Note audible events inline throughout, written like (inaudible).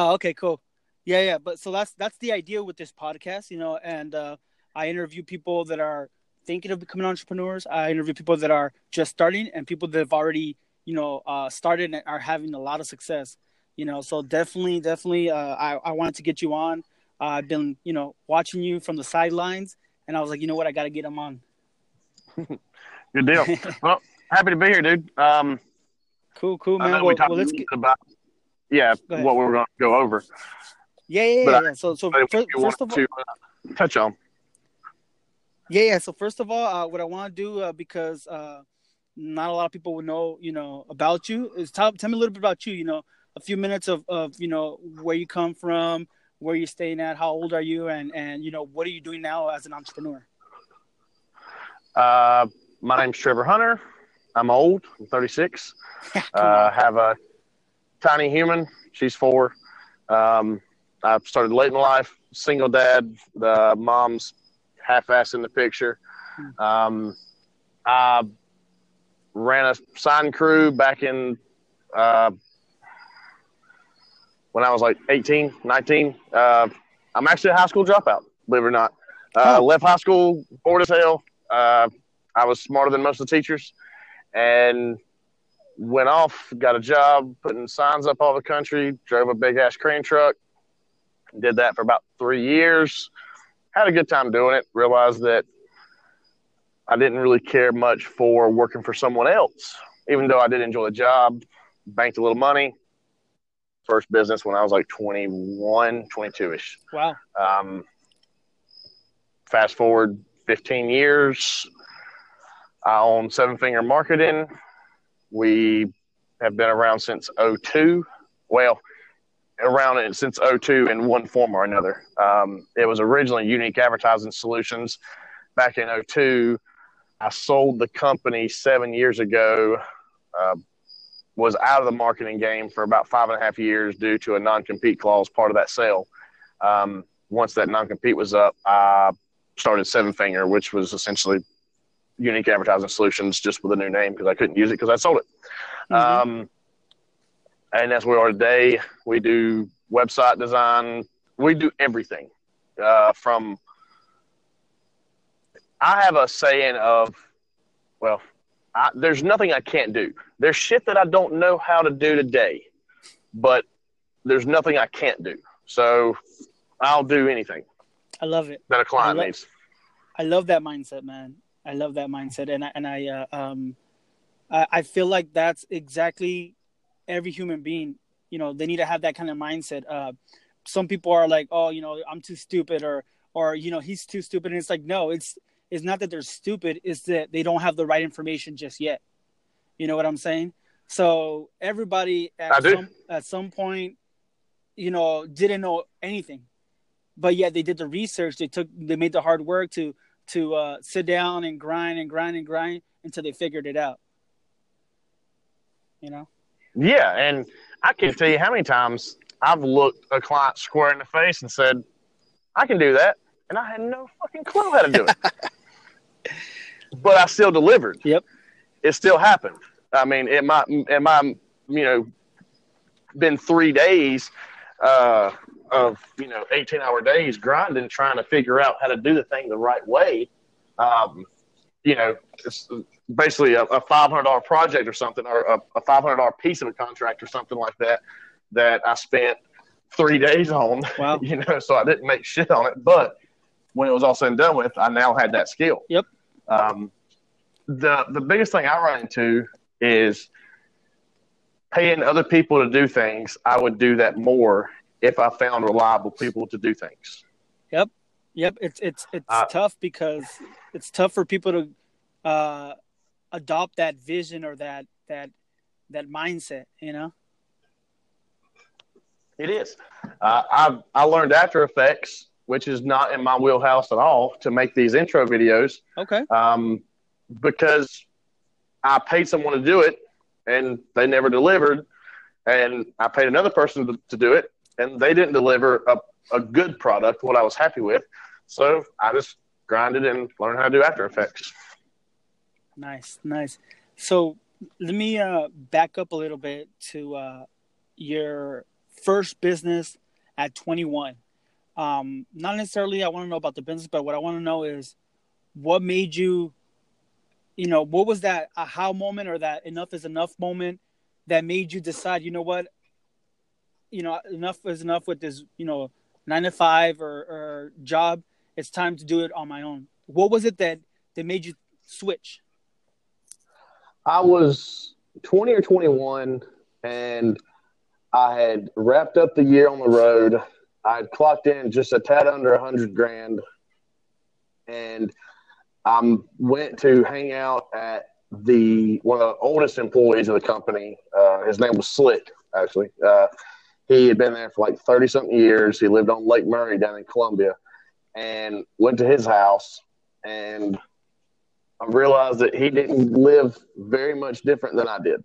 Oh, okay, cool. Yeah, yeah. But so that's that's the idea with this podcast, you know. And uh, I interview people that are thinking of becoming entrepreneurs. I interview people that are just starting and people that have already, you know, uh, started and are having a lot of success. You know, so definitely, definitely, uh, I I wanted to get you on. Uh, I've been, you know, watching you from the sidelines, and I was like, you know what, I got to get him on. Good deal. (laughs) well, happy to be here, dude. Um, cool, cool, man. Well, we talked well, let's get. about yeah what we're going to go over. Yeah, yeah, but yeah. I- So, so But if you first want of all, to uh, touch on, Yeah, yeah. So first of all, uh, what I want to do uh, because uh, not a lot of people would know, you know, about you is tell tell me a little bit about you. You know, a few minutes of, of you know where you come from, where you're staying at, how old are you, and and you know what are you doing now as an entrepreneur. uh, my name's Trevor Hunter. I'm old. I'm 36. (laughs) Come Uh, have a tiny human. She's four. Um, I started late in life, single dad. The mom's half-ass in the picture. Um, I ran a sign crew back in uh, when I was like 18, 19. Uh, I'm actually a high school dropout, believe it or not. Uh, Oh. Left high school, bored as hell. Uh, I was smarter than most of the teachers, and went off, got a job putting signs up all the country, drove a big ass crane truck, did that for about three years. Had a good time doing it. Realized that I didn't really care much for working for someone else, even though I did enjoy the job, banked a little money. First business when I was like 21, 22 ish. Wow. Um, fast forward 15 years, I own Seven Finger Marketing. We have been around since 02. Well, around it since 02 in one form or another. Um, it was originally Unique Advertising Solutions back in 02. I sold the company seven years ago. Uh, was out of the marketing game for about five and a half years due to a non-compete clause part of that sale. Um, once that non-compete was up, I started Seven Finger, which was essentially Unique Advertising Solutions, just with a new name because I couldn't use it because I sold it. Mhm. Um, and that's where we are today. We do website design. We do everything uh, from. I have a saying of, well, I, there's nothing I can't do. There's shit that I don't know how to do today, but there's nothing I can't do. So I'll do anything I love it. that a client I lo- needs. I love that mindset, man. I love that mindset, and I, and I uh, um, I, I feel like that's exactly every human being. You know, they need to have that kind of mindset. Uh, some people are like, oh, you know, I'm too stupid, or or you know, he's too stupid, and it's like, no, it's it's not that they're stupid; it's that they don't have the right information just yet. You know what I'm saying? So everybody at some at some point, you know, didn't know anything, but yet they did the research. They took they made the hard work to to uh, sit down and grind and grind and grind until they figured it out. You know? Yeah, and I can tell you how many times I've looked a client square in the face and said, "I can do that," and I had no fucking clue how to do it. (laughs) but I still delivered. Yep. It still happened. I mean, it might, it might, you know, been three days uh, of you know eighteen hour days grinding, trying to figure out how to do the thing the right way. Um, you know, it's basically a, a five hundred dollar project or something, or a, a five hundred dollar piece of a contract or something like that. That I spent three days on. (laughs) Wow. You know, so I didn't make shit on it, but when it was all said and done with, I now had that skill. Yep. Um, the the biggest thing I run into is paying other people to do things. I would do that more if I found reliable people to do things. Yep. Yep. It's it's it's Uh, tough because it's tough for people to uh, adopt that vision or that that that mindset. You know? It is. Uh, I I learned After Effects, which is not in my wheelhouse at all, to make these intro videos Okay. um, because I paid someone to do it and they never delivered, and I paid another person to, to do it and they didn't deliver a, a good product, what I was happy with. So I just grinded and learned how to do After Effects. Nice, nice. So let me uh, back up a little bit to uh, your first business at 21. Um, not necessarily I want to know about the business, but what I want to know is what made you, you know, what was that aha moment or that enough is enough moment that made you decide, you know what, you know, enough is enough with this, you know, nine to five or, or job. It's time to do it on my own. What was it that that made you switch? I was 20 or 21, and I had wrapped up the year on the road. I'd clocked in just a tad under a hundred grand, and I went to hang out at the one of the oldest employees of the company. Uh, his name was Slick, actually. Uh, he had been there for like 30 something years. He lived on Lake Murray down in Columbia and went to his house and I realized that he didn't live very much different than I did.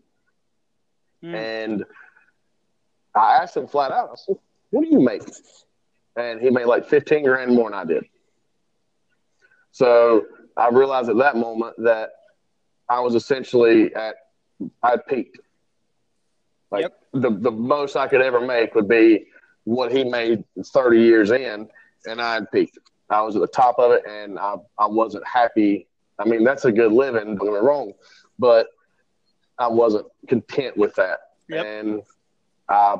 Mm. And I asked him flat out, I said, What do you make? And he made like 15 grand more than I did. So I realized at that moment that I was essentially at, I peaked. Like yep. The, the most I could ever make would be what he made 30 years in, and I had peaked. I was at the top of it, and I, I wasn't happy. I mean, that's a good living, don't get me wrong, but I wasn't content with that. Yep. And I,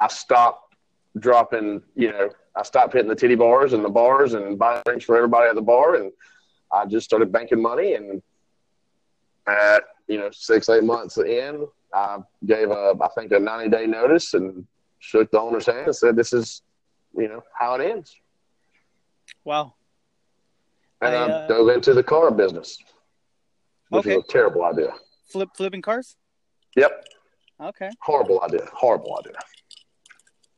I stopped dropping, you know, I stopped hitting the titty bars and the bars and buying drinks for everybody at the bar. And I just started banking money. And at, you know, six, eight months in, I gave a, I think a 90 day notice and shook the owner's hand and said, this is, you know, how it ends. Wow. And I, uh, I dove into the car business, which okay. was a terrible idea. Flip flipping cars? Yep. Okay. Horrible idea. Horrible idea.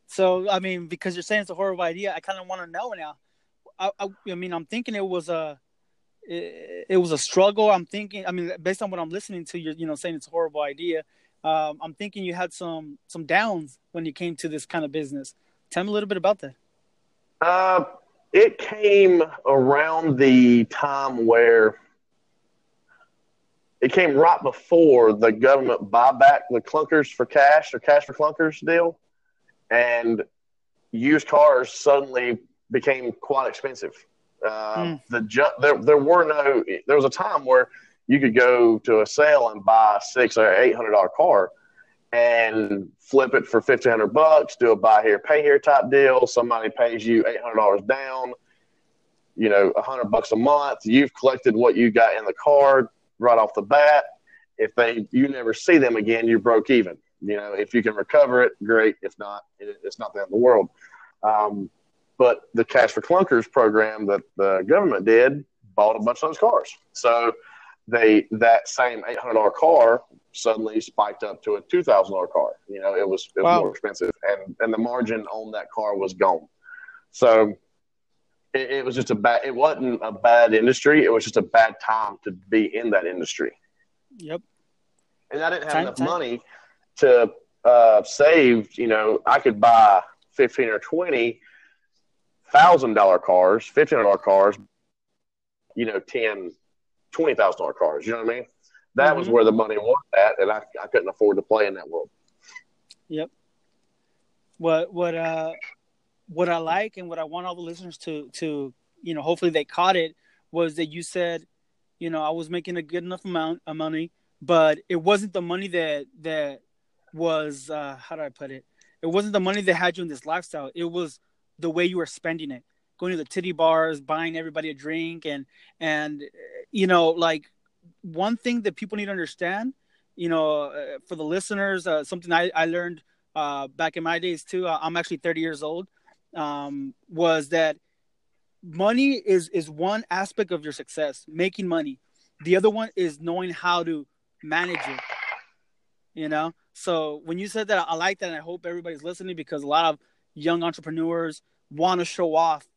So I mean, because you're saying it's a horrible idea, I kind of want to know now. I, I, I, mean, I'm thinking it was a, it, it, was a struggle. I'm thinking, I mean, based on what I'm listening to, you're, you know, saying it's a horrible idea. Um, I'm thinking you had some some downs when you came to this kind of business. Tell me a little bit about that. Uh, it came around the time where it came right before the government buyback the clunkers for cash or cash for clunkers deal, and used cars suddenly became quite expensive. Uh, mm. The ju- there there were no there was a time where you could go to a sale and buy a six or eight hundred dollar car and flip it for fifteen hundred bucks, do a buy here, pay here type deal. Somebody pays you eight hundred dollars down, you know, a hundred bucks a month. You've collected what you got in the car right off the bat. If they you never see them again, you're broke even. You know, if you can recover it, great. If not, it, it's not the end of the world. Um, but the Cash for Clunkers program that the government did bought a bunch of those cars. So they that same eight hundred dollar car suddenly spiked up to a two thousand dollar car. You know, it was it was wow. more expensive, and and the margin on that car was gone. So it, it, was just a bad. It wasn't a bad industry. It was just a bad time to be in that industry. Yep. And I didn't have time, enough time. money to uh, save. You know, I could buy fifteen or twenty thousand dollar cars, fifteen hundred dollar cars. You know, ten twenty thousand dollar cars. You know what I mean? That mm-hmm. was where the money was at, and I, I couldn't afford to play in that world. Yep. What what uh what I like and what I want all the listeners to to you know hopefully they caught it was that you said you know I was making a good enough amount of money, but it wasn't the money that that was uh how do I put it? It wasn't the money that had you in this lifestyle. It was the way you were spending it going to the titty bars, buying everybody a drink, and and you know, like one thing that people need to understand, you know, uh, for the listeners, uh, something I I learned uh, back in my days too. Uh, I'm actually 30 years old. Um, was that money is is one aspect of your success, making money. The other one is knowing how to manage it. You know, so when you said that, I like that, and I hope everybody's listening because a lot of young entrepreneurs want to show off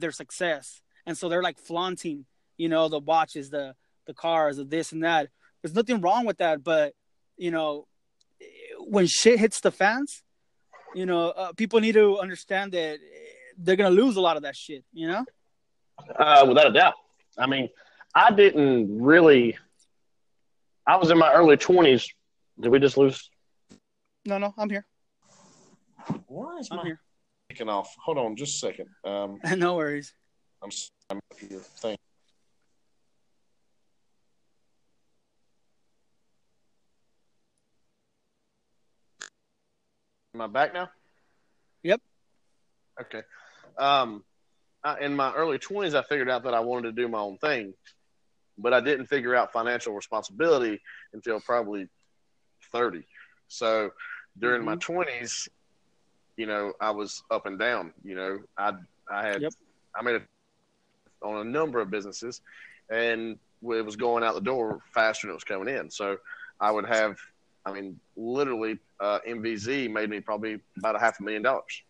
their success, and so they're like flaunting, you know, the watches, the the cars, the this and that. There's nothing wrong with that, but you know, when shit hits the fans, you know, uh, people need to understand that they're gonna lose a lot of that shit. You know, uh, without a doubt. I mean, I didn't really. I was in my early twenties. Did we just lose? No, no, I'm here. Why is I'm my here. Kicking off? Hold on, just a second. Um, (laughs) no worries. I'm, I'm your thing. Am I back now? Yep. Okay. Um, I, in my early 20s, I figured out that I wanted to do my own thing, but I didn't figure out financial responsibility until probably 30. So during my 20s, you know, I was up and down. You know, I I had Yep. I made it on a number of businesses, and it was going out the door faster than it was coming in. So I would have, I mean, literally, uh, MVZ made me probably about a half a million dollars,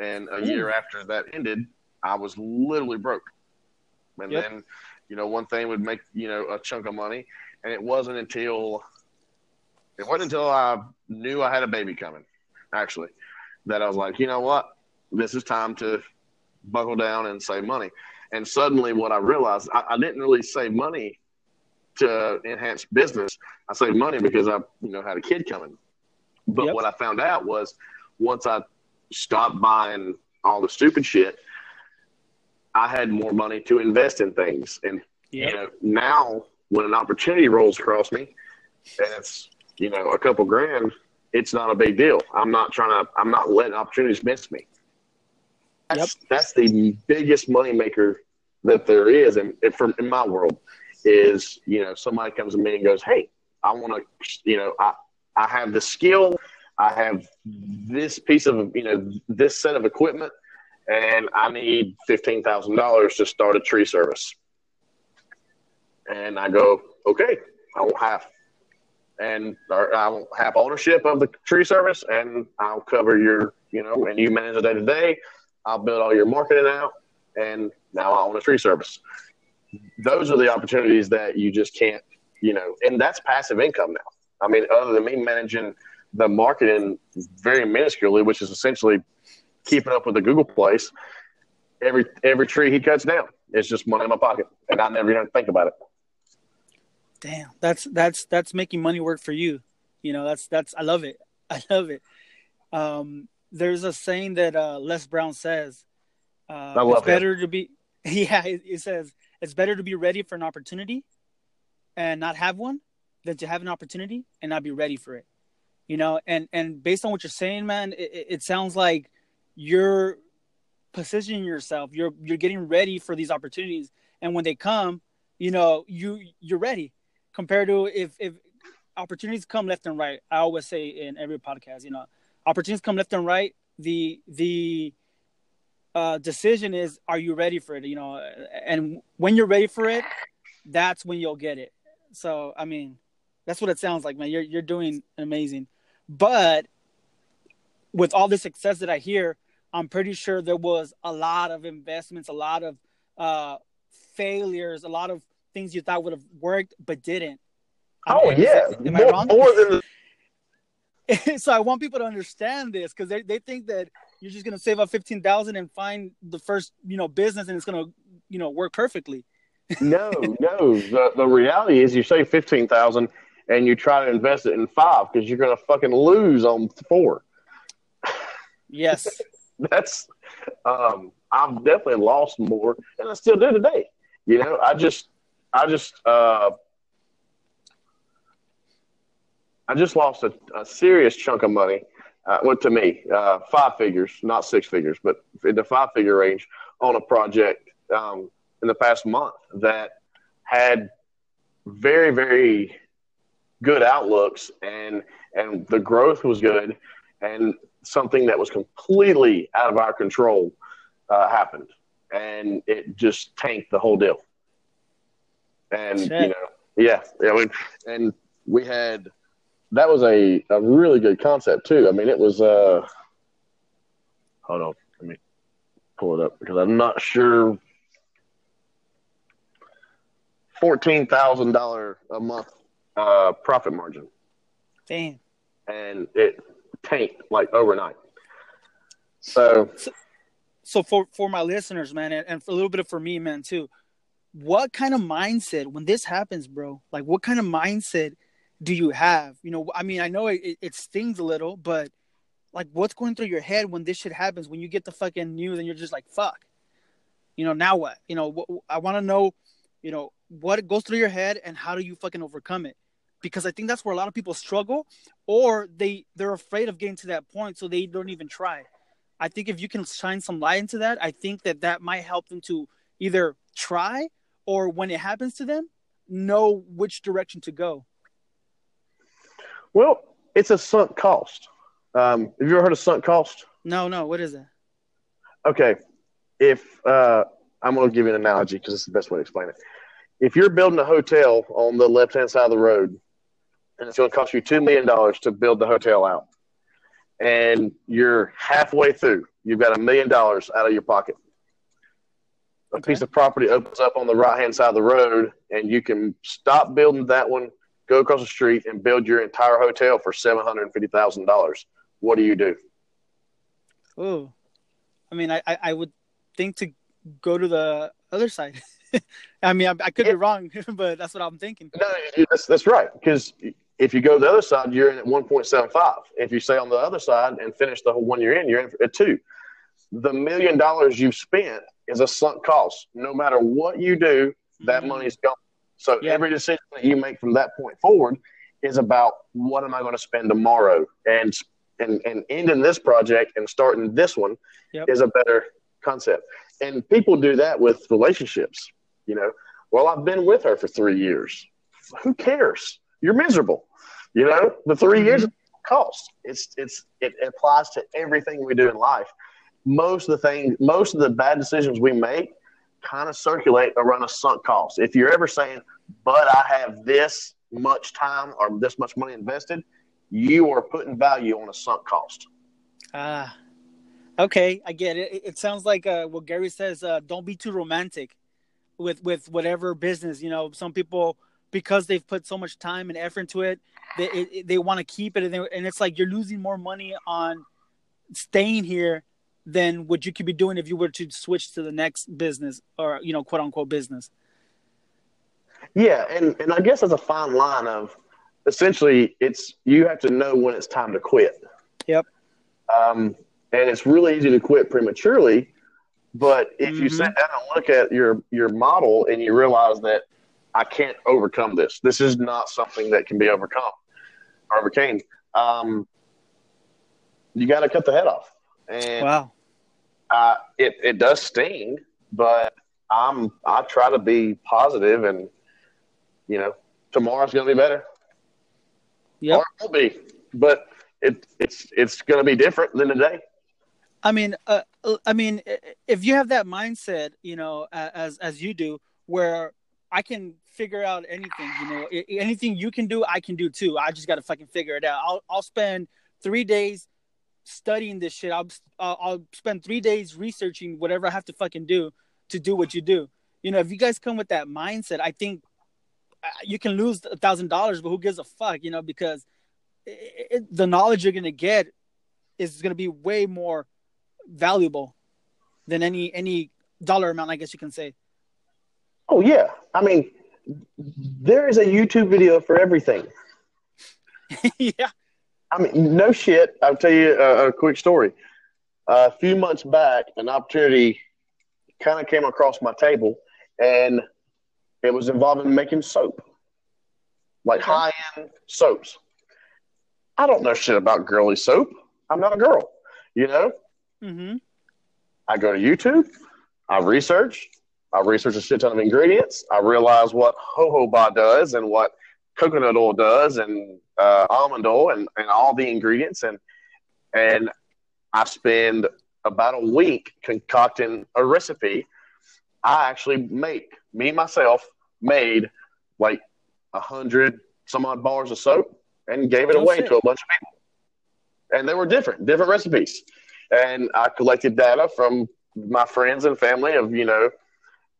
and a year after that ended, I was literally broke. And Yep. then, you know, one thing would make you know a chunk of money, and it wasn't until it wasn't until I knew I had a baby coming, actually, that I was like, you know what, this is time to buckle down and save money. And suddenly, what I realized, I, I didn't really save money to enhance business. I saved money because I, you know, had a kid coming. But Yep. what I found out was once I stopped buying all the stupid shit, I had more money to invest in things. And Yep. you know, now when an opportunity rolls across me, and it's you know a couple grand, it's not a big deal. I'm not trying to. I'm not letting opportunities miss me. That's that's the biggest moneymaker that there is, and and from in my world is you know somebody comes to me and goes, hey, I want to, you know, I I have the skill, I have this piece of you know this set of equipment, and I need fifteen thousand dollars to start a tree service. And I go, okay, I want half. And I will have ownership of the tree service, and I'll cover your, you know, and you manage the day to day. I'll build all your marketing out, and now I own a tree service. Those are the opportunities that you just can't, you know, and that's passive income now. I mean, other than me managing the marketing very minusculely, which is essentially keeping up with the Google place, every every tree he cuts down, it's just money in my pocket, and I never even think about it. Damn, that's that's that's making money work for you. You know, that's that's I love it. (laughs) I love it. Um, there's a saying that uh, Les Brown says. Uh, I love it's better to be. (laughs) Yeah, it, it says it's better to be ready for an opportunity, and not have one, than to have an opportunity and not be ready for it. You know, and and based on what you're saying, man, it- it sounds like you're positioning yourself. You're you're getting ready for these opportunities, and when they come, you know, you you're ready compared to if if opportunities come left and right i always say in every podcast you know opportunities come left and right the the uh decision is are you ready for it? You know and when you're ready for it that's when you'll get it. So i mean that's what it sounds like man. You're you're doing amazing. But with all the success that i hear i'm pretty sure there was a lot of investments a lot of uh failures a lot of things you thought would have worked but didn't. Oh yeah, am I more, wrong? more than (laughs) so I want people to understand this because they, they think that you're just gonna save up fifteen thousand and find the first you know business and it's gonna you know work perfectly. no, no. The the reality is, you save fifteen thousand, and you try to invest it in five because you're gonna fucking lose on four. Yes, (laughs) That's um, I've definitely lost more, and I still do today. You know, I just, I just, uh, I just lost a, a serious chunk of money. Uh, well, to me, uh, five figures, not six figures, but in the five figure range on a project um, in the past month that had very, very good outlooks and and the growth was good and something that was completely out of our control uh, happened and it just tanked the whole deal and Shit. you know yeah I mean, and we had that was a, a really good concept too i mean it was uh hold on let me pull it up because i'm not sure $14000 a month uh, profit margin damn. and it tanked like overnight. So So for for my listeners, man, and, and for a little bit of for me, man, too. What kind of mindset when this happens, bro? Like, what kind of mindset do you have? You know, I mean, I know it, it, stings a little, but like what's going through your head when this shit happens when you get the fucking news and you're just like fuck you know now what you know i want to know you know what goes through your head and how do you fucking overcome it because i think that's where a lot of people struggle or they they're afraid of getting to that point so they don't even try i think if you can shine some light into that i think that that might help them to either try or when it happens to them know which direction to go well it's a sunk cost um, have you ever heard of sunk cost? No, no. What is it? Okay, if uh, I'm going to give you an analogy because it's the best way to explain it. If you're building a hotel on the left hand side of the road, and it's going to cost you two million dollars to build the hotel out, and you're halfway through, you've got a million dollars out of your pocket. A okay. piece of property opens up on the right hand side of the road, and you can stop building that one, go across the street, and build your entire hotel for seven hundred and fifty thousand dollars what do you do? Oh, I mean, I, I would think to go to the other side. (laughs) I mean, I, I could yeah. be wrong, (laughs) but that's what I'm thinking. No, that's, that's right. Because if you go to the other side, you're in at 1.75. If you stay on the other side and finish the whole one you're in, you're in at two. The million dollars you've spent is a sunk cost. No matter what you do, that mm-hmm. money's gone. So yeah. every decision that you make from that point forward is about what am I going to spend tomorrow and and, and ending this project and starting this one yep. is a better concept. And people do that with relationships. You know, well, I've been with her for three years. Who cares? You're miserable. You know, the 3 mm-hmm. years cost. It's it's it applies to everything we do in life. Most of the things, most of the bad decisions we make, kind of circulate around a sunk cost. If you're ever saying, "But I have this much time or this much money invested," you are putting value on a sunk cost. Ah, uh, okay, I get it. It sounds like uh, what Gary says. Uh, don't be too romantic with with whatever business. You know, some people because they've put so much time and effort into it, they they want to keep it, and, they, and it's like you're losing more money on staying here than what you could be doing if you were to switch to the next business or you know quote unquote business. Yeah, and and I guess there's a fine line of essentially it's you have to know when it's time to quit. Yep. Um, and it's really easy to quit prematurely, but if mm-hmm. you sit down and look at your your model and you realize that I can't overcome this, this is not something that can be overcome or overcame. Um, you got to cut the head off. And wow. Uh, it it does sting, but I'm I try to be positive and you know tomorrow's going to be better. Yeah, Or it will be, but it, it's it's going to be different than today. I mean, uh, I mean, if you have that mindset, you know, as as you do, where I can figure out anything, you know, anything you can do, I can do too. I just got to fucking figure it out. I'll I'll spend three days studying this shit. I'll I'll spend three days researching whatever I have to fucking do to do what you do. You know, if you guys come with that mindset, I think uh, you can lose a thousand dollars, but who gives a fuck, you know? Because it, it, the knowledge you're gonna get is gonna be way more valuable than any any dollar amount, I guess you can say. Oh yeah, I mean, there is a YouTube video for everything. (laughs) yeah. I mean, no shit. I'll tell you a, a quick story. Uh, a few months back, an opportunity kind of came across my table, and it was involving making soap, like okay. high end soaps. I don't know shit about girly soap. I'm not a girl, you know? Mm-hmm. I go to YouTube, I research, I research a shit ton of ingredients. I realize what jojoba does and what coconut oil does and uh, almond oil and, and all the ingredients. And, and I spend about a week concocting a recipe I actually make me myself made like a hundred some odd bars of soap and gave it oh, away shit. to a bunch of people. And they were different, different recipes. And I collected data from my friends and family of, you know,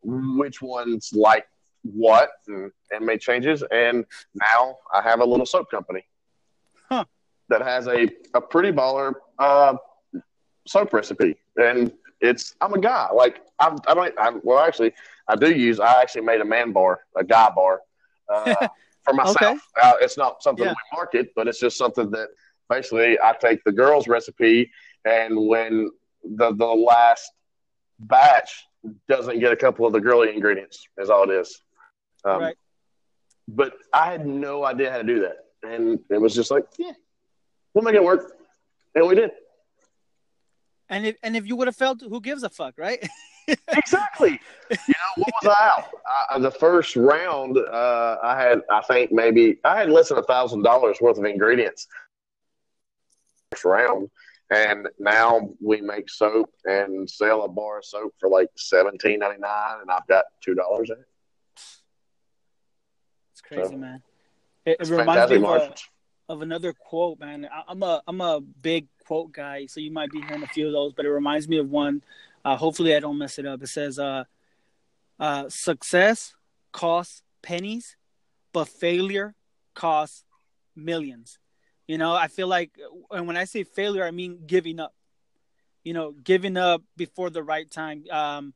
which ones like what and, and made changes. And now I have a little soap company huh. that has a, a pretty baller uh, soap recipe. And it's I'm a guy. Like I'm, I don't. I, well, actually, I do use. I actually made a man bar, a guy bar, uh, (laughs) for myself. Okay. Uh, it's not something yeah. we market, but it's just something that basically, I take the girls' recipe, and when the the last batch doesn't get a couple of the girly ingredients, is all it is. Um, right. But I had no idea how to do that, and it was just like, yeah, we'll make it work, and we did. And if and if you would have failed, who gives a fuck, right? (laughs) exactly. You know what was I out? Uh, the first round, uh, I had I think maybe I had less than a thousand dollars worth of ingredients. First round, and now we make soap and sell a bar of soap for like seventeen ninety nine, and I've got two dollars in it. Crazy, so, man. It, it reminds me of, a, of, another quote, man. I, am a I'm a big quote guy, so you might be hearing a few of those, but it reminds me of one. Uh, hopefully, I don't mess it up. It says, uh, uh, "Success costs pennies, but failure costs millions. You know, I feel like, and when I say failure, I mean giving up. You know, giving up before the right time, um,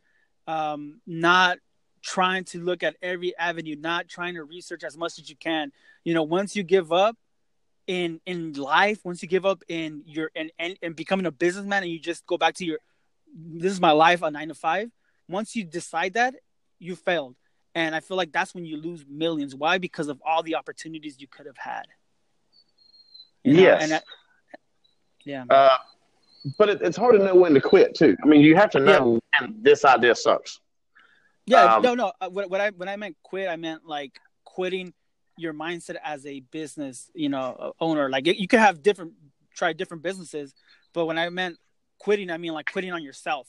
um, not trying to look at every avenue, not trying to research as much as you can. You know, once you give up in in life, once you give up in your and and, and becoming a businessman, and you just go back to your this is my life, a nine to five. Once you decide that, you failed, and I feel like that's when you lose millions. Why? Because of all the opportunities you could have had. You yes. I, yeah. Uh, but it, it's hard to know when to quit too. I mean, you have to know yeah. this idea sucks. Yeah. Um, no, no. Uh, what, what I when I meant quit, I meant like quitting your mindset as a business, you know, owner. Like you could have different, try different businesses, but when I meant quitting, I mean like quitting on yourself,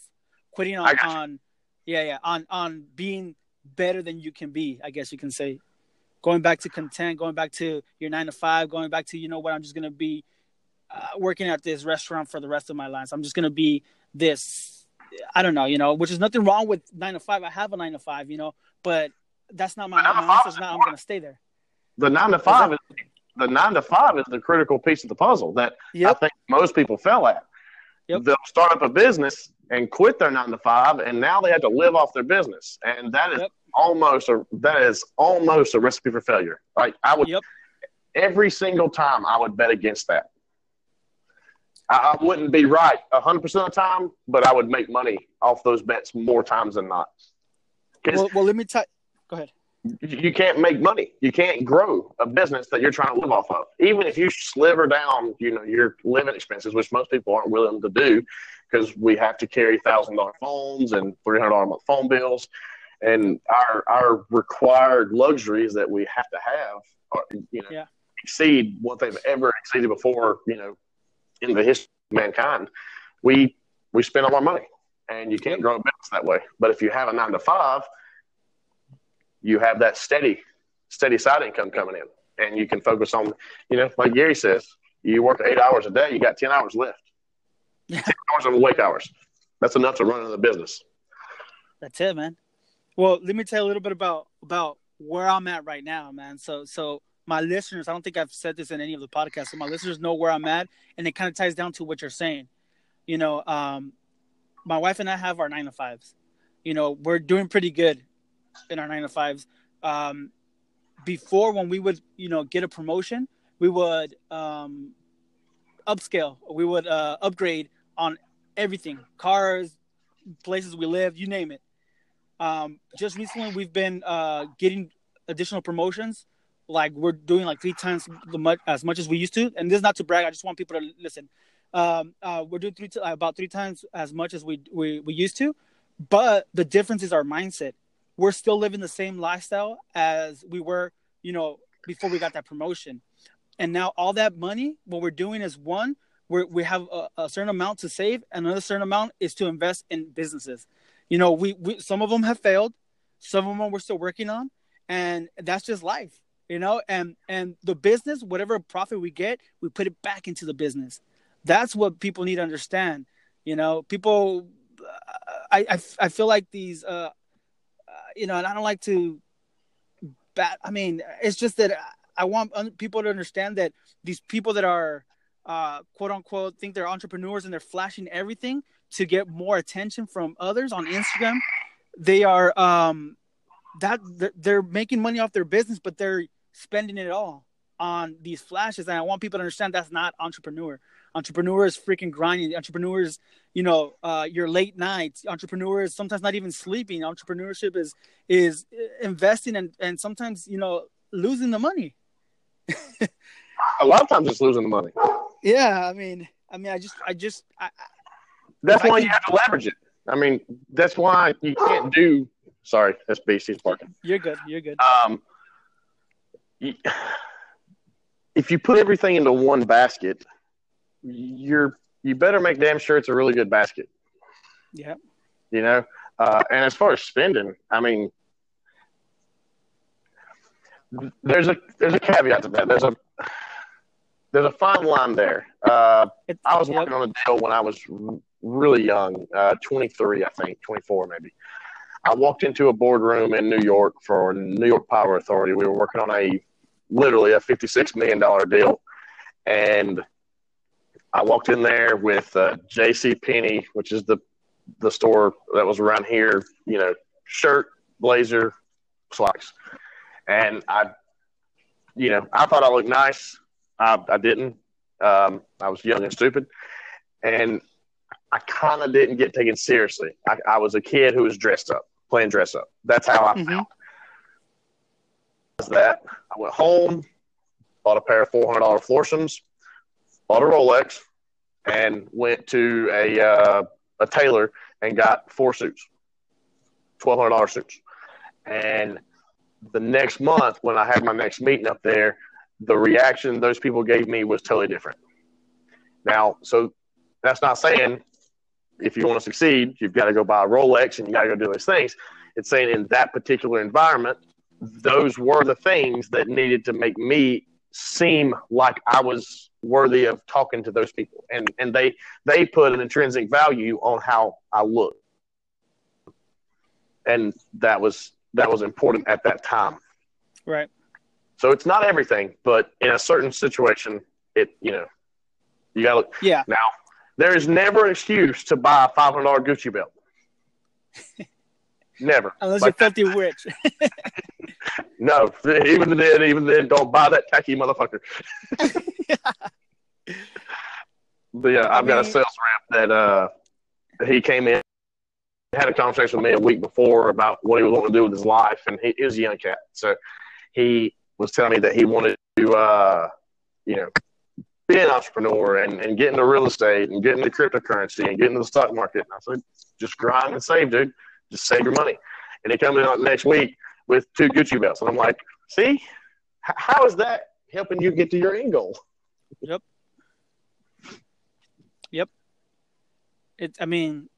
quitting on, on, yeah, yeah, on on being better than you can be. I guess you can say going back to content, going back to your nine to five, going back to you know what I'm just gonna be uh, working at this restaurant for the rest of my life. So I'm just gonna be this. I don't know, you know, which is nothing wrong with nine to five. I have a nine to five, you know, but that's not my my answer. Not I'm gonna stay there. The nine to five is the nine to five is the critical piece of the puzzle that yep. I think most people fell at. Yep. They'll start up a business and quit their nine to five, and now they have to live off their business, and that is yep almost a that is almost a recipe for failure. Like I would, yep. every single time I would bet against that. I, I wouldn't be right hundred percent of the time, but I would make money off those bets more times than not. Well, well, let me tell. Go ahead. You can't make money. You can't grow a business that you're trying to live off of. Even if you sliver down, you know, your living expenses, which most people aren't willing to do, because we have to carry thousand dollar phones and three hundred dollar month phone bills and our our required luxuries that we have to have are, you know yeah. exceed what they've ever exceeded before you know in the history of mankind we we spend all our money. And you can't grow a business that way. But if you have a nine to five you have that steady steady side income coming in. And you can focus on you know like gary says you work eight hours a day you got 10 hours left. 10 hours of awake hours. That's enough to run the business. That's it man. Well, let me tell you a little bit about about where I'm at right now, man. So so my listeners, I don't think I've said this in any of the podcasts, so my listeners know where I'm at, and it kind of ties down to what you're saying. You know, um, my wife and I have our nine to fives. You know, we're doing pretty good in our nine to fives. Um, before, when we would, you know, get a promotion, we would um, upscale, we would uh, upgrade on everything, cars, places we live, you name it. Um, just recently, we've been uh, getting additional promotions. Like we're doing like three times the much as much as we used to. And this is not to brag. I just want people to listen. Um, uh, we're doing three t- about three times as much as we, we we used to. But the difference is our mindset. We're still living the same lifestyle as we were, you know, before we got that promotion. And now all that money, what we're doing is one, we we have a, a certain amount to save, and another certain amount is to invest in businesses you know, we, we some of them have failed, some of them we're still working on, and that's just life, you know. And and the business, whatever profit we get, we put it back into the business. That's what people need to understand. You know, people. I I, I feel like these, uh, uh, you know, and I don't like to. Bat. I mean, it's just that I want people to understand that these people that are uh, quote unquote think they're entrepreneurs and they're flashing everything to get more attention from others on Instagram. They are um, that they're making money off their business, but they're spending it all. on these flashes, and I want people to understand that's not entrepreneur. Entrepreneur is freaking grinding. Entrepreneur is, you know, uh, your late nights. Entrepreneur is sometimes not even sleeping. Entrepreneurship is is investing and and sometimes you know losing the money. a lot of times it's losing the money. Yeah, I mean, I mean, I just, I just, I, that's why you have to leverage it. I mean, that's why you can't do. Sorry, that's Beastie's barking. You're good. You're good. Um, (sighs) if you put everything into one basket, you're you better make damn sure it's a really good basket. Yeah. You know, uh, and as far as spending, I mean, there's a there's a caveat to that. There's a there's a fine line there. Uh, I was working on a deal when I was really young, uh, 23, I think, 24 maybe. I walked into a boardroom in New York for New York Power Authority. We were working on a literally a $56 million deal. And I walked in there with uh, J.C. Penney, which is the the store that was around here. You know, shirt, blazer, slacks, and I, you know, I thought I looked nice. I, I didn't. Um, I was young and stupid, and I kind of didn't get taken seriously. I, I, was a kid who was dressed up, playing dress up. That's how I mm-hmm. felt. That I went home, bought a pair of four hundred dollar Florsheim's, bought a Rolex, and went to a uh, a tailor and got four suits, twelve hundred dollar suits, and the next month when I had my next meeting up there, the reaction those people gave me was totally different. Now, so that's not saying if you want to succeed, you've got to go buy a Rolex and you got to go do those things. It's saying in that particular environment, those were the things that needed to make me seem like I was worthy of talking to those people, and and they they put an intrinsic value on how I look, and that was that was important at that time. Right. So it's not everything, but in a certain situation, it you know, you got to Yeah. Now there is never an excuse to buy a five hundred dollar Gucci belt. (laughs) never. Unless like, you're filthy rich. (laughs) no, even then, even then, don't buy that tacky motherfucker. (laughs) but yeah, I've got a sales rep that uh, he came in had a conversation with me a week before about what he was going to do with his life, and he, was a young cat. So he was telling me that he wanted to, uh, you know, be an entrepreneur and, and get into real estate and get into cryptocurrency and get into the stock market. And I said, just grind and save, dude. Just save your money. And he comes like next week with two Gucci belts. And I'm like, see, how is that helping you get to your end goal? Yep. Yep. It, I mean,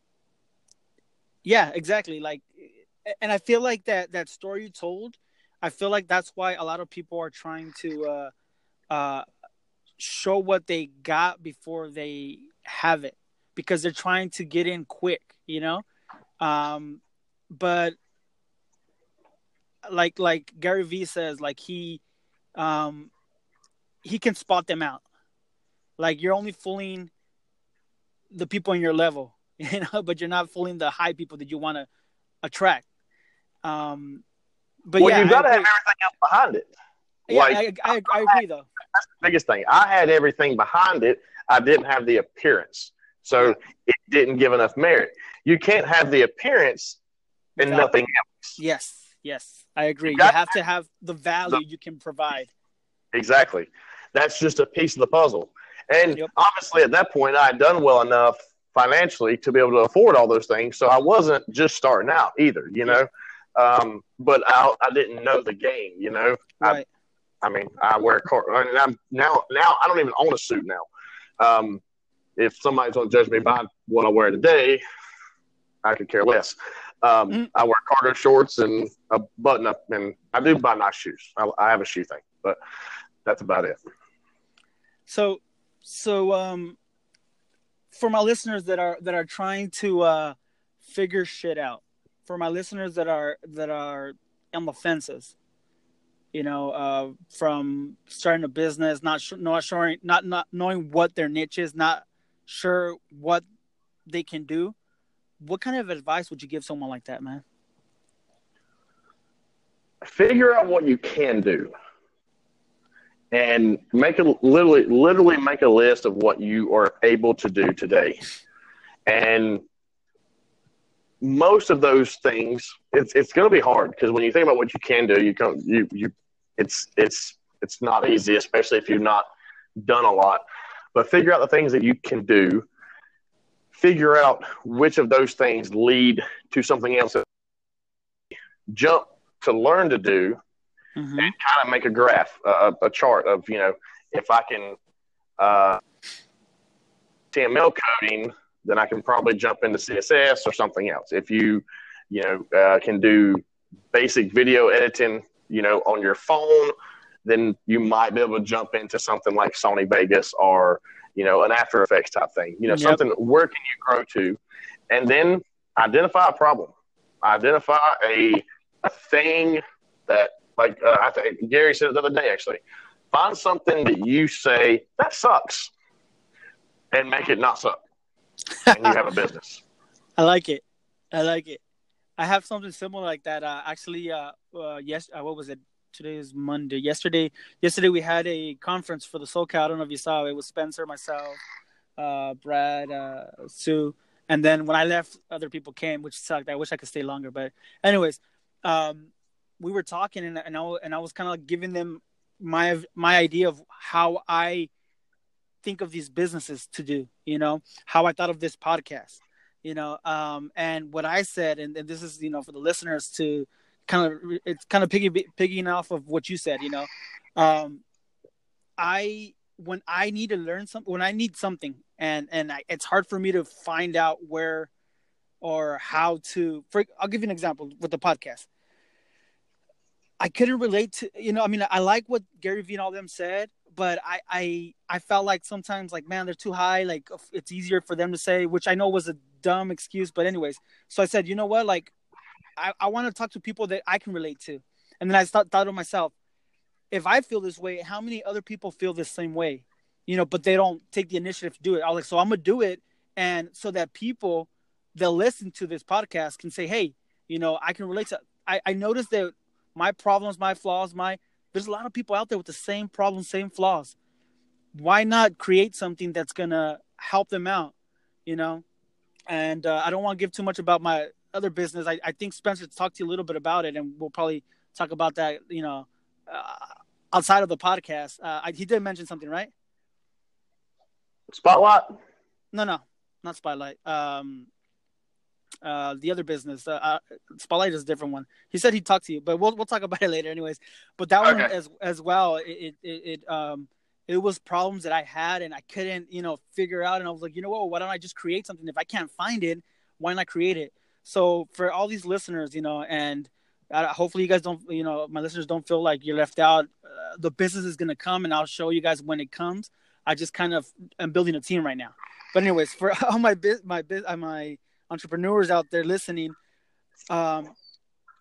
yeah, exactly. Like, and I feel like that, that story you told, I feel like that's why a lot of people are trying to uh, uh, show what they got before they have it because they're trying to get in quick, you know. Um, but like like Gary Vee says, like he um, he can spot them out. Like you're only fooling the people in your level, (laughs) you know, but you're not fooling the high people that you want to attract. Um, but well, yeah, you got to have everything else behind it. Yeah, like, I, I, I agree though. That's the biggest thing. I had everything behind it. I didn't have the appearance, so it didn't give enough merit. You can't have the appearance and exactly. nothing else. Yes, yes, I agree. You, you have to have the value the, you can provide. Exactly. That's just a piece of the puzzle. And yep. obviously, at that point, I had done well enough financially to be able to afford all those things. So I wasn't just starting out either, you know. Um, but I, I didn't know the game, you know. Right. I, I mean, I wear a car, and I'm now now I don't even own a suit now. Um, if somebody's going to judge me by what I wear today, I could care less. Um, mm-hmm. I wear cargo shorts and a button up, and I do buy nice shoes. I, I have a shoe thing, but that's about it. So, so um, for my listeners that are that are trying to uh, figure shit out, for my listeners that are that are on the fences, you know, uh, from starting a business, not sh- not sure, not not knowing what their niche is, not sure what they can do. What kind of advice would you give someone like that, man? Figure out what you can do, and make a literally literally make a list of what you are able to do today. And most of those things, it's it's going to be hard because when you think about what you can do, you can you you it's it's it's not easy, especially if you've not done a lot. But figure out the things that you can do. Figure out which of those things lead to something else. Jump to learn to do, mm-hmm. and kind of make a graph, a, a, chart of you know if I can uh, HTML coding, then I can probably jump into CSS or something else. If you you know uh, can do basic video editing, you know on your phone then you might be able to jump into something like Sony Vegas or you know an After Effects type thing. You know yep. something. Where can you grow to? And then identify a problem. Identify a, a thing that like uh, I think Gary said the other day actually. Find something that you say that sucks, and make it not suck, and you have a (laughs) business. I like it. I like it. I have something similar like that. Uh, actually, uh, uh, yes, uh, what was it? today is Monday. Yesterday, yesterday we had a conference for the SoCal. I don't know if you saw it. It was Spencer, myself, uh, Brad, uh, Sue, and then when I left, other people came, which sucked. I wish I could stay longer, but anyways, um, we were talking, and, and I and I was kind of like giving them my my idea of how I think of these businesses to do. You know, how I thought of this podcast. You know, um, and what I said, and, and this is you know for the listeners to kind of it's kind of piggy piggying off of what you said. You know, um, I when I need to learn something, when I need something, and and I, it's hard for me to find out where or how to. For, I'll give you an example with the podcast. I couldn't relate to you know. I mean, I like what Gary Vee and all them said, but I I I felt like sometimes like man they're too high. Like it's easier for them to say, which I know was a dumb excuse, but anyways. So I said, you know what, like I, I want to talk to people that I can relate to. And then I thought, thought to myself, if I feel this way, how many other people feel the same way? You know, but they don't take the initiative to do it. I was like, so I'm gonna do it, and so that people that listen to this podcast can say, hey, you know, I can relate to. I, I noticed that my problems, my flaws, my there's a lot of people out there with the same problems, same flaws. Why not create something that's gonna help them out? You know, and uh, I don't want to give too much about my other business. I, I think Spencer talked to you a little bit about it, and we'll probably talk about that. You know, uh, outside of the podcast, uh, I, he did mention something, right? Spotlight. No, no, not Spotlight. Um, uh, the other business, uh, uh, Spotlight is a different one. He said he'd talk to you, but we'll we'll talk about (laughs) it later, anyways. But that okay. one as as well, it, it it um it was problems that I had and I couldn't you know figure out, and I was like, you know what, why don't I just create something? If I can't find it, why not create it? So for all these listeners, you know, and uh, hopefully you guys don't, you know, my listeners don't feel like you're left out. Uh, the business is going to come, and I'll show you guys when it comes. I just kind of am building a team right now. But anyways, for (laughs) all my biz, my biz, my entrepreneurs out there listening, um,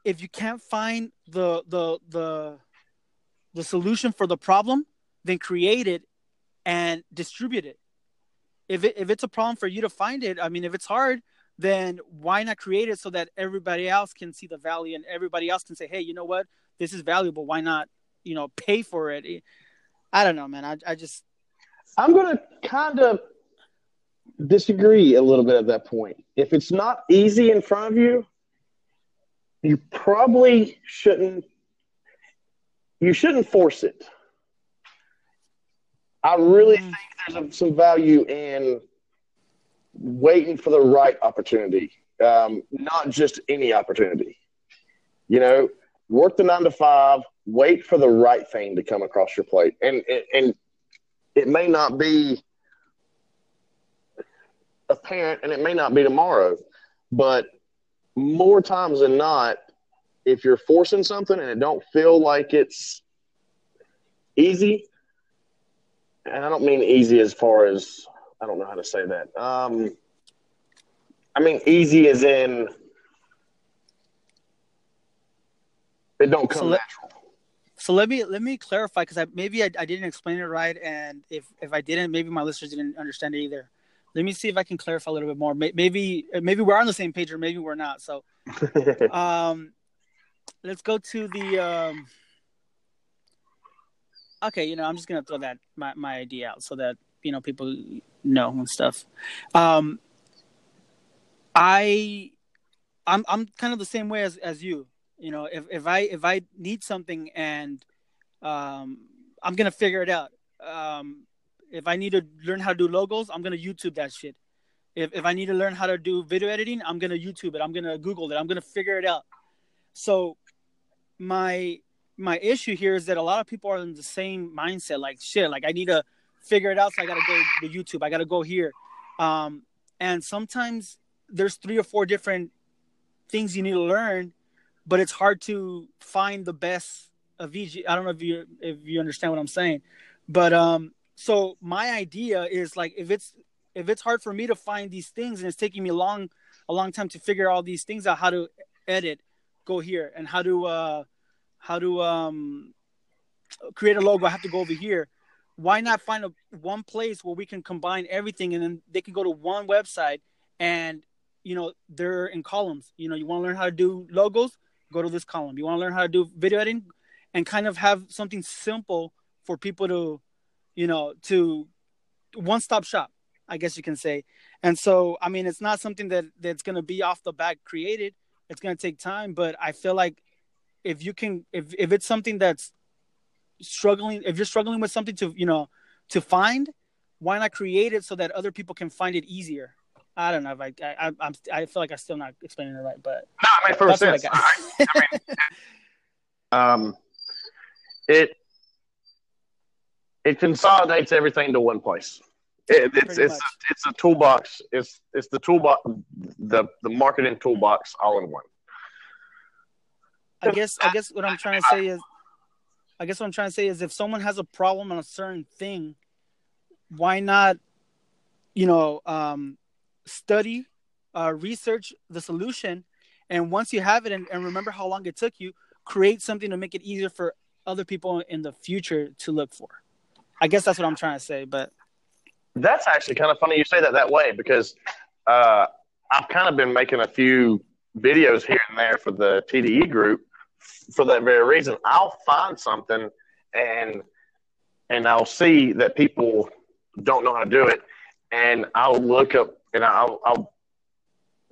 if you can't find the the the the solution for the problem, then create it and distribute it. If it if it's a problem for you to find it, I mean, if it's hard, then why not create it so that everybody else can see the value and everybody else can say, hey, you know what, this is valuable. Why not, you know, pay for it? I don't know, man. I, I just. I'm to kind of disagree a little bit at that point. If it's not easy in front of you, you probably shouldn't. You shouldn't force it. I really mm. think there's some value in waiting for the right opportunity, um, not just any opportunity. You know, work the nine to five, wait for the right thing to come across your plate, and and it may not be apparent, and it may not be tomorrow, but more times than not, if you're forcing something and it don't feel like it's easy, and I don't mean easy as far as I don't know how to say that. Um, I mean, easy as in it don't come so let, natural. So let me let me clarify because I maybe I, I didn't explain it right, and if if I didn't, maybe my listeners didn't understand it either. Let me see if I can clarify a little bit more. Maybe maybe we're on the same page, or maybe we're not. So, (laughs) um, let's go to the um. okay, you know, I'm just gonna throw that my, my idea out so that you know people know and stuff. Um, I, I'm I'm kind of the same way as as you. You know, if if I if I need something and um, I'm gonna figure it out. Um, if I need to learn how to do logos, I'm gonna YouTube that shit. If if I need to learn how to do video editing, I'm gonna YouTube it. I'm gonna Google it. I'm gonna figure it out. So my my issue here is that a lot of people are in the same mindset. Like shit, like I need to figure it out, so I gotta go to YouTube. I gotta go here. Um, and sometimes there's three or four different things you need to learn, but it's hard to find the best of each. I don't know if you if you understand what I'm saying, but um, so my idea is like if it's if it's hard for me to find these things and it's taking me long a long time to figure all these things out, how to edit, go here, and how to uh how to um create a logo, I have to go over here. Why not find a one place where we can combine everything and then they can go to one website and you know they're in columns. You know, you want to learn how to do logos, go to this column. You want to learn how to do video editing, and kind of have something simple for people to, you know, to one stop shop, I guess you can say. And so, I mean, it's not something that that's going to be off the back created. It's going to take time, but I feel like if you can, if if it's something that's struggling, if you're struggling with something to, you know, to find, why not create it so that other people can find it easier? I don't know if I, I, I'm, I feel like I'm still not explaining it right, but no, I mean, for sense. I, I, I mean, (laughs) um, it it consolidates everything to one place. It, it's it's a, it's a toolbox. It's it's the toolbox, the the marketing toolbox all in one. I guess I guess what I'm trying to say is, I guess what I'm trying to say is, if someone has a problem on a certain thing, why not, you know, um, study, uh, research the solution, and once you have it and, and remember how long it took you, create something to make it easier for other people in the future to look for. I guess that's what I'm trying to say. But that's actually kind of funny you say that that way because uh, I've kind of been making a few videos here and there for the TDE group for that very reason. I'll find something and and I'll see that people don't know how to do it, and I'll look up and I'll, I'll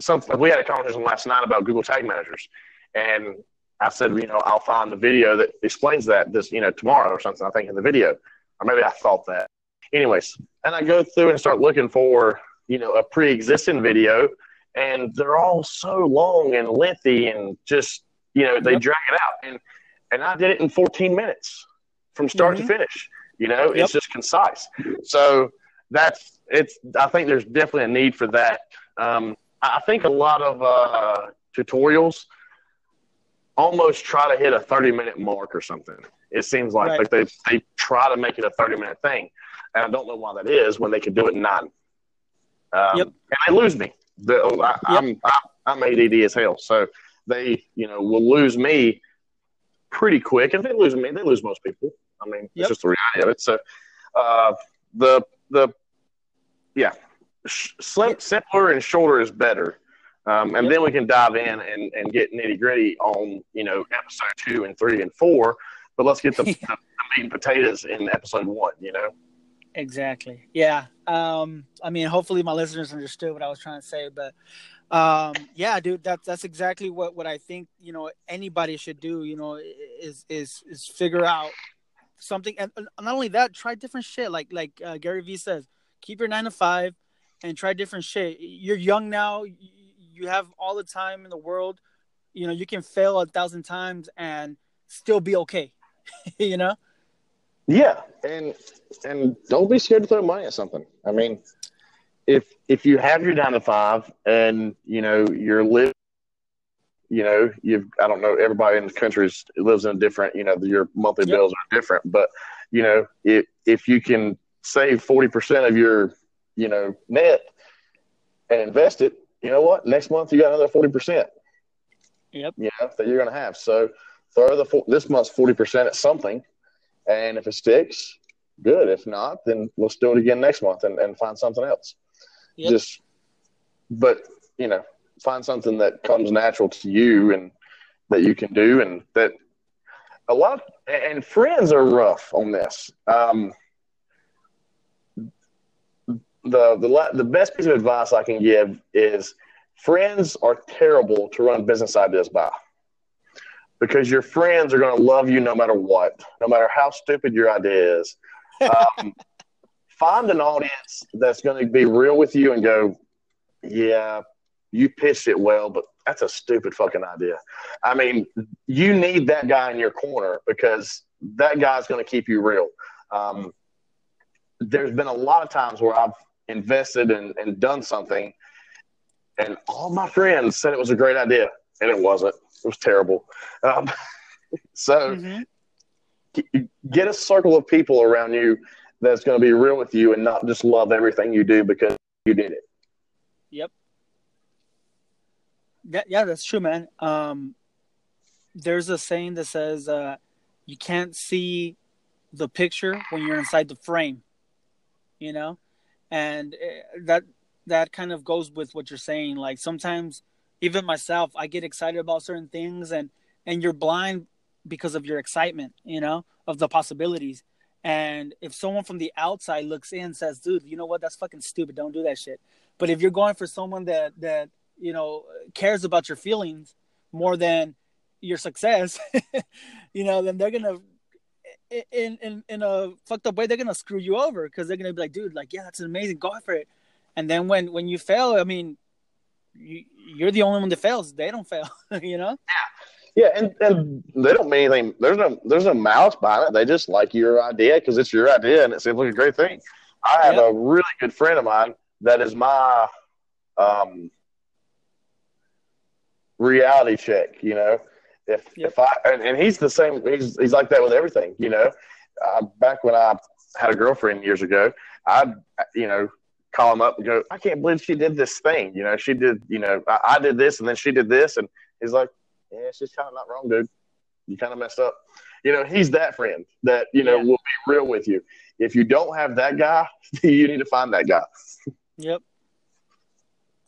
something. We had a conversation last night about Google Tag Managers, and I said, you know, I'll find the video that explains that this, you know, tomorrow or something. I think in the video, or maybe I thought that. Anyways, and I go through and start looking for, you know, a pre-existing video, and they're all so long and lengthy and just, you know, they yep. drag it out. And and I did it in 14 minutes from start mm-hmm. to finish. You know, yep. it's just concise. So that's it's. I think there's definitely a need for that. Um, I think a lot of uh, tutorials almost try to hit a 30 minute mark or something. It seems like right. like they they try to make it a 30 minute thing, and I don't know why that is when they could do it in nine. Um, yep. And they lose me. The, I, am I'm, I'm ADD as hell, so they you know will lose me pretty quick. If they lose me, they lose most people. I mean, yep. it's just the reality of it. So uh, the the yeah, slim, simpler and shorter is better. Um, and yep. then we can dive in and, and get nitty gritty on, you know, episode two and three and four. But let's get the, (laughs) the, the meat and potatoes in episode one, you know? Exactly. Yeah. Um, I mean, hopefully my listeners understood what I was trying to say, but um, yeah, dude, that's that's exactly what, what I think, you know, anybody should do, you know, is, is, is figure out something. And not only that, try different shit. Like, like uh, Gary Vee says, keep your nine to five and try different shit. You're young now you have all the time in the world. You know, you can fail a thousand times and still be okay. (laughs) you know? Yeah, and and don't be scared to throw money at something. I mean, if if you have your down to five and you know you're living, you know you've I don't know everybody in the country lives in a different you know your monthly yep. bills are different, but you know if if you can save forty percent of your you know net and invest it, you know what? Next month you got another forty percent. Yep. You know that you're going to have. So throw the this month's forty percent at something, and if it sticks, good. If not, then let's do it again next month and, and find something else. Yep. Just, but you know, find something that comes natural to you and that you can do, and that a lot, and friends are rough on this. Um, the the the best piece of advice I can give is friends are terrible to run business ideas by because your friends are going to love you no matter what, no matter how stupid your idea is. Um, (laughs) find an audience that's going to be real with you and go, yeah, you pitched it well, but that's a stupid fucking idea. I mean, you need that guy in your corner because that guy's going to keep you real. Um, there's been a lot of times where I've invested and, and done something, and all my friends said it was a great idea, and it wasn't. It was terrible. Um, (laughs) so mm-hmm. get a circle of people around you that's going to be real with you and not just love everything you do because you did it. Yep. Yeah, yeah, that's true, man. Um, there's a saying that says uh, you can't see the picture when you're inside the frame. You know, and eh, that that kind of goes with what you're saying. Like sometimes, even myself, I get excited about certain things, and and you're blind because of your excitement. You know, of the possibilities. And if someone from the outside looks in, says, "Dude, you know what? That's fucking stupid. Don't do that shit." But if you're going for someone that that you know cares about your feelings more than your success, (laughs) you know, then they're gonna in in in a fucked up way they're gonna screw you over because they're gonna be like, dude, like yeah, that's amazing, go for it. And then when when you fail, I mean, you, you're the only one that fails. They don't fail, (laughs) you know. Yeah, Yeah, and, and they don't mean anything. There's no there's no malice behind it. They just like your idea because it's your idea and it seems like a great thing. I have yep. a really good friend of mine that is my um, reality check. You know, if yep. if I and, and, he's the same. He's he's like that with everything. You know, uh, back when I had a girlfriend years ago, I'd you know call him up and go, I can't believe she did this thing. You know, she did. You know, I, I did this and then she did this, and he's like, Yeah, she's kind of not wrong, dude. You kind of messed up. You know, he's that friend that you know yeah. will be real with you. If you don't have that guy, (laughs) you need to find that guy. Yep.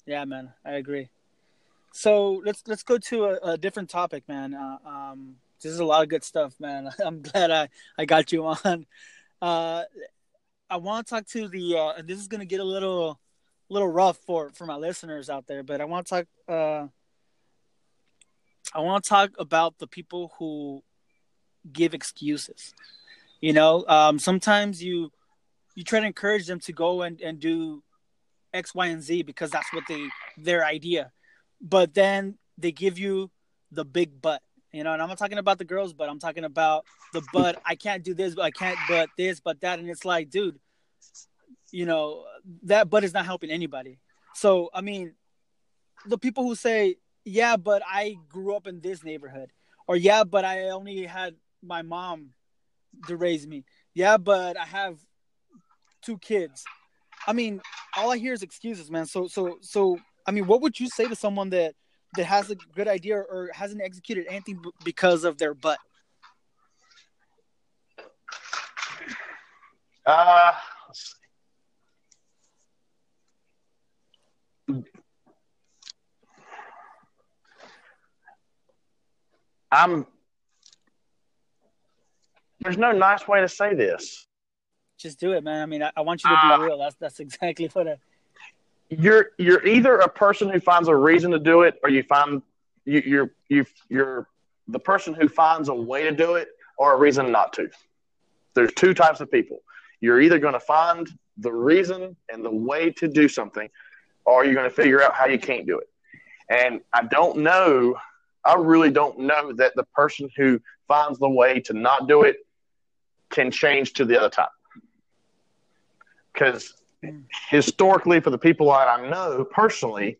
Yeah, man, I agree. So let's let's go to a, a different topic, man. Uh, um, this is a lot of good stuff, man. (laughs) I'm glad I, I got you on. Uh, I want to talk to the. Uh, this is gonna get a little little rough for for my listeners out there, but I want to talk. Uh, I want to talk about the people who give excuses. You know, um, sometimes you you try to encourage them to go and, and do X, Y, and Z because that's what they their idea. But then they give you the big butt. You know, and I'm not talking about the girls, but I'm talking about the butt. I can't do this, but I can't but this, but that. And it's like, dude, you know, that butt is not helping anybody. So I mean, the people who say, Yeah, but I grew up in this neighborhood, or yeah, but I only had my mom to raise me. Yeah, but I have two kids. I mean, all I hear is excuses, man. So, so, so, I mean, what would you say to someone that that has a good idea or hasn't executed anything because of their butt? Uh, I'm. There's no nice way to say this just do it, man. I mean, I, I want you to be uh, real. That's that's exactly what I. You're you're either a person who finds a reason to do it, or you find you, you're you you're the person who finds a way to do it, or a reason not to. There's two types of people. You're either going to find the reason and the way to do something, or you're going to figure out how you can't do it. And I don't know. I really don't know that the person who finds the way to not do it can change to the other type. because historically, for the people that I know personally,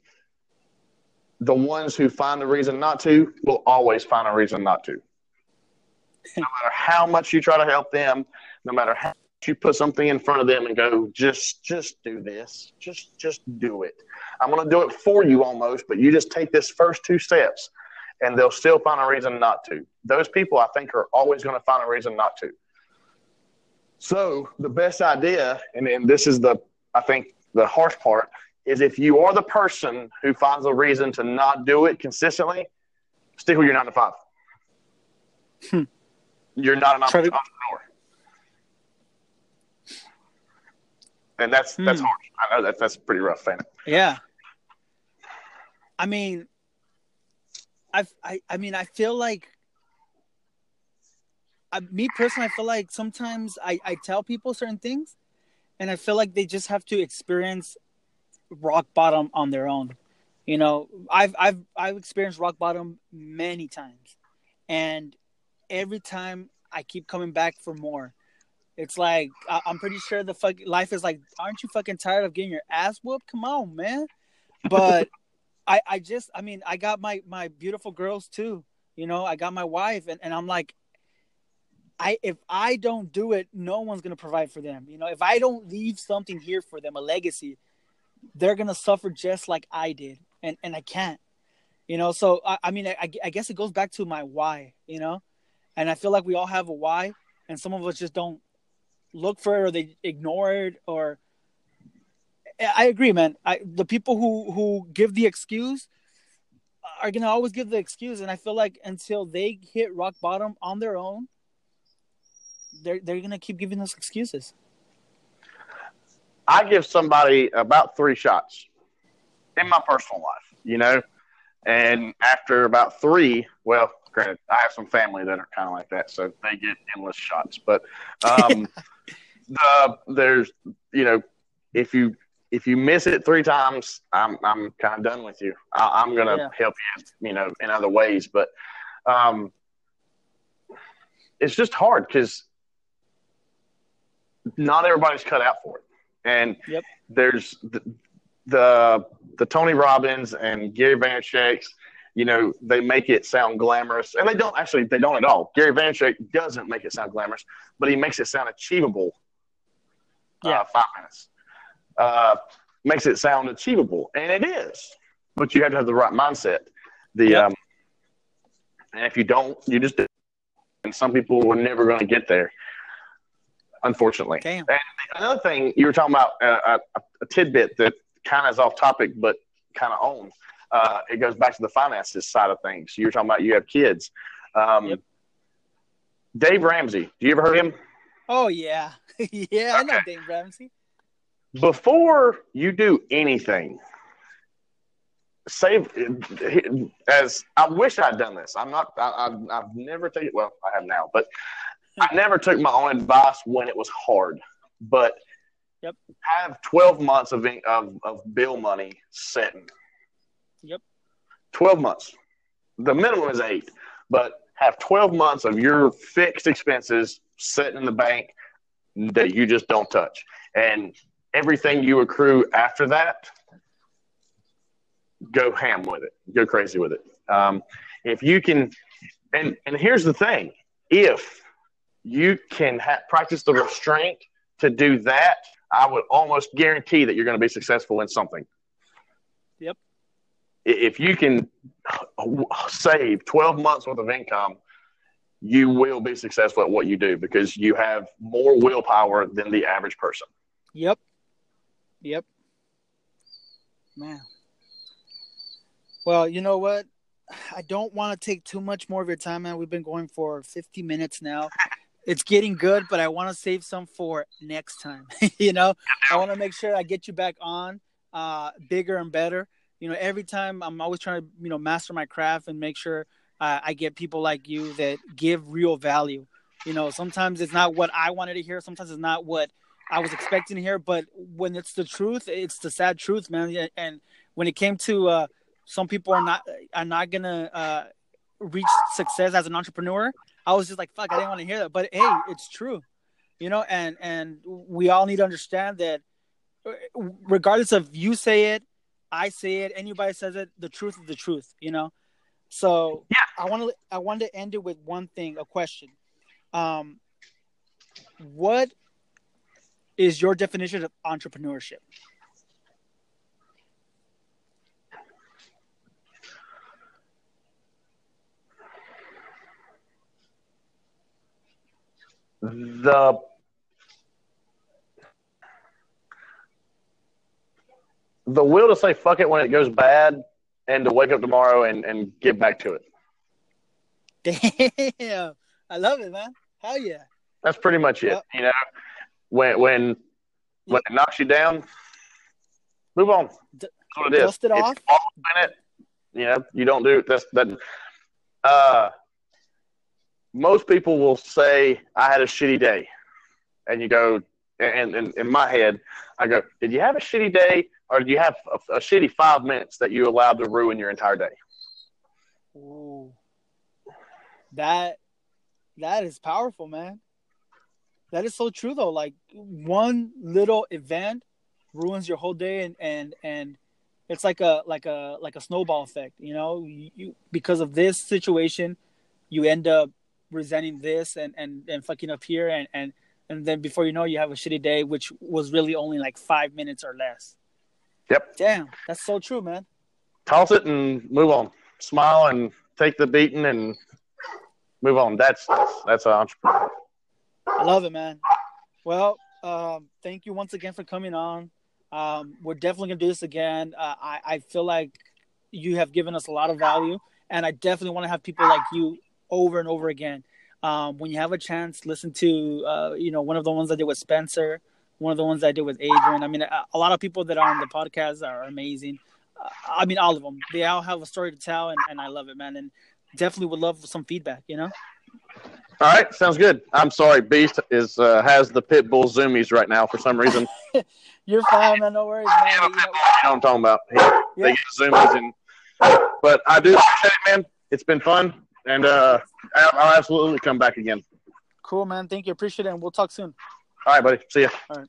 the ones who find a reason not to will always find a reason not to. No matter how much you try to help them, no matter how much you put something in front of them and go, just just do this, just just do it. I'm going to do it for you almost, but you just take this first two steps, and they'll still find a reason not to. Those people, I think, are always going to find a reason not to. So the best idea, and, and this is the I think the harsh part, is if you are the person who finds a reason to not do it consistently, stick with your nine to five. Hmm. you're not an Try to- entrepreneur. And that's that's Hmm. hard. I know that that's pretty rough, fan. Yeah. I mean, I've, I I mean, I feel like, I, me personally, I feel like sometimes I I tell people certain things, and I feel like they just have to experience rock bottom on their own. You know, I've I've I've experienced rock bottom many times, and every time I keep coming back for more. It's like I- I'm pretty sure the fuck life is like, aren't you fucking tired of getting your ass whooped? Come on, man. But (laughs) I I just I mean I got my my beautiful girls too. You know, I got my wife, and and I'm like, I if I don't do it, no one's gonna provide for them. You know, if I don't leave something here for them, a legacy, they're gonna suffer just like I did, and and I can't. You know, so I, I mean, I, I guess it goes back to my why. You know, and I feel like we all have a why, and some of us just don't look for it or they ignore it or. I agree, man. I the people who who give the excuse are gonna always give the excuse, and I feel like until they hit rock bottom on their own, they're they're gonna keep giving us excuses. I give somebody about three shots in my personal life, you know, and after about three, well, granted, I have some family that are kind of like that, so they get endless shots. But um, (laughs) the there's you know, if you if you miss it three times, I'm I'm kind of done with you. I, I'm gonna Yeah. help you, you know, in other ways, but um, it's just hard because not everybody's cut out for it, and Yep. there's the, the the Tony Robbins and Gary Vaynerchuk's. You know, they make it sound glamorous, and they don't actually. They don't at all. Gary Vaynerchuk doesn't make it sound glamorous, but he makes it sound achievable. Yeah. Uh, five minutes uh, makes it sound achievable, and it is. But you have to have the right mindset. The Yep. um, and if you don't, you just and some people are never going to get there. Unfortunately, Damn. and another thing you were talking about uh, a, a tidbit that kind of is off topic, but kind of on. Uh, it goes back to the finances side of things. You were talking about you have kids. Um, Yep. Dave Ramsey, do you ever heard him? Oh yeah, (laughs) yeah. I know Dave Ramsey. before you do anything, save as I wish I'd done this. I'm not. I, I've, I've never taken. Well, I have now, but I never took my own advice when it was hard. But Yep. have 12 months of, of of bill money sitting. Yep. 12 months. The minimum is eight, but have 12 months of your fixed expenses sitting in the bank that you just don't touch. And everything you accrue after that, go ham with it, go crazy with it. Um, if you can, and and here's the thing: if you can ha- practice the restraint to do that, I would almost guarantee that you're going to be successful in something. Yep. If you can save 12 months worth of income, you will be successful at what you do because you have more willpower than the average person. Yep. Yep. Man. Well, you know what? I don't want to take too much more of your time, man. We've been going for 50 minutes now. It's getting good, but I want to save some for next time. (laughs) you know, I want to make sure I get you back on uh, bigger and better. You know, every time I'm always trying to, you know, master my craft and make sure uh, I get people like you that give real value. You know, sometimes it's not what I wanted to hear. Sometimes it's not what I was expecting to hear, but when it's the truth, it's the sad truth, man. And when it came to uh, some people are not are not gonna uh, reach success as an entrepreneur, I was just like, fuck, I didn't want to hear that. But hey, it's true, you know. And and we all need to understand that, uh, regardless of you say it, I say it, anybody says it, the truth is the truth, you know. So Yeah. I want to I wanted to end it with one thing, a question. Um, what is your definition of entrepreneurship? The the will to say fuck it when it goes bad and to wake up tomorrow and, and get back to it. Damn, I love it, man. Hell yeah. That's pretty much it. Yep. You know, when when when it knocks you down, move on. D- That's what it is. dust it If off. you it, you know, you don't do that's that. Uh, most people will say, "I had a shitty day," and you go, and, and in my head, I go, "Did you have a shitty day, or did you have a, a shitty five minutes that you allowed to ruin your entire day?" Ooh. That that is powerful, man. That is so true though. Like one little event ruins your whole day and and and it's like a like a like a snowball effect, you know? You, because of this situation, you end up resenting this and and and fucking up here and and and then before you know you have a shitty day which was really only like 5 minutes or less. Yep. Damn, that's so true, man. Toss it and move on. Smile and take the beating and move on. That's that's, that's an entrepreneur. I love it, man. Well, um, thank you once again for coming on. Um, we're definitely gonna do this again. Uh, I I feel like you have given us a lot of value, and I definitely want to have people like you over and over again. Um, when you have a chance, listen to uh, you know one of the ones I did with Spencer, one of the ones I did with Adrian. I mean, a, a lot of people that are on the podcast are amazing. Uh, I mean, all of them. They all have a story to tell, and, and I love it, man. And definitely would love some feedback. You know. All right, sounds good. I'm sorry, Beast is uh, has the pit bull zoomies right now for some reason. you (laughs) You're fine, man. No worries, man. You know, know what I'm talking about. He, Yeah. They get zoomies, and but I do appreciate it, man. It's been fun, and uh, I'll, I'll absolutely come back again. Cool, man. Thank you. Appreciate it. And we'll talk soon. All right, buddy. See ya. All right.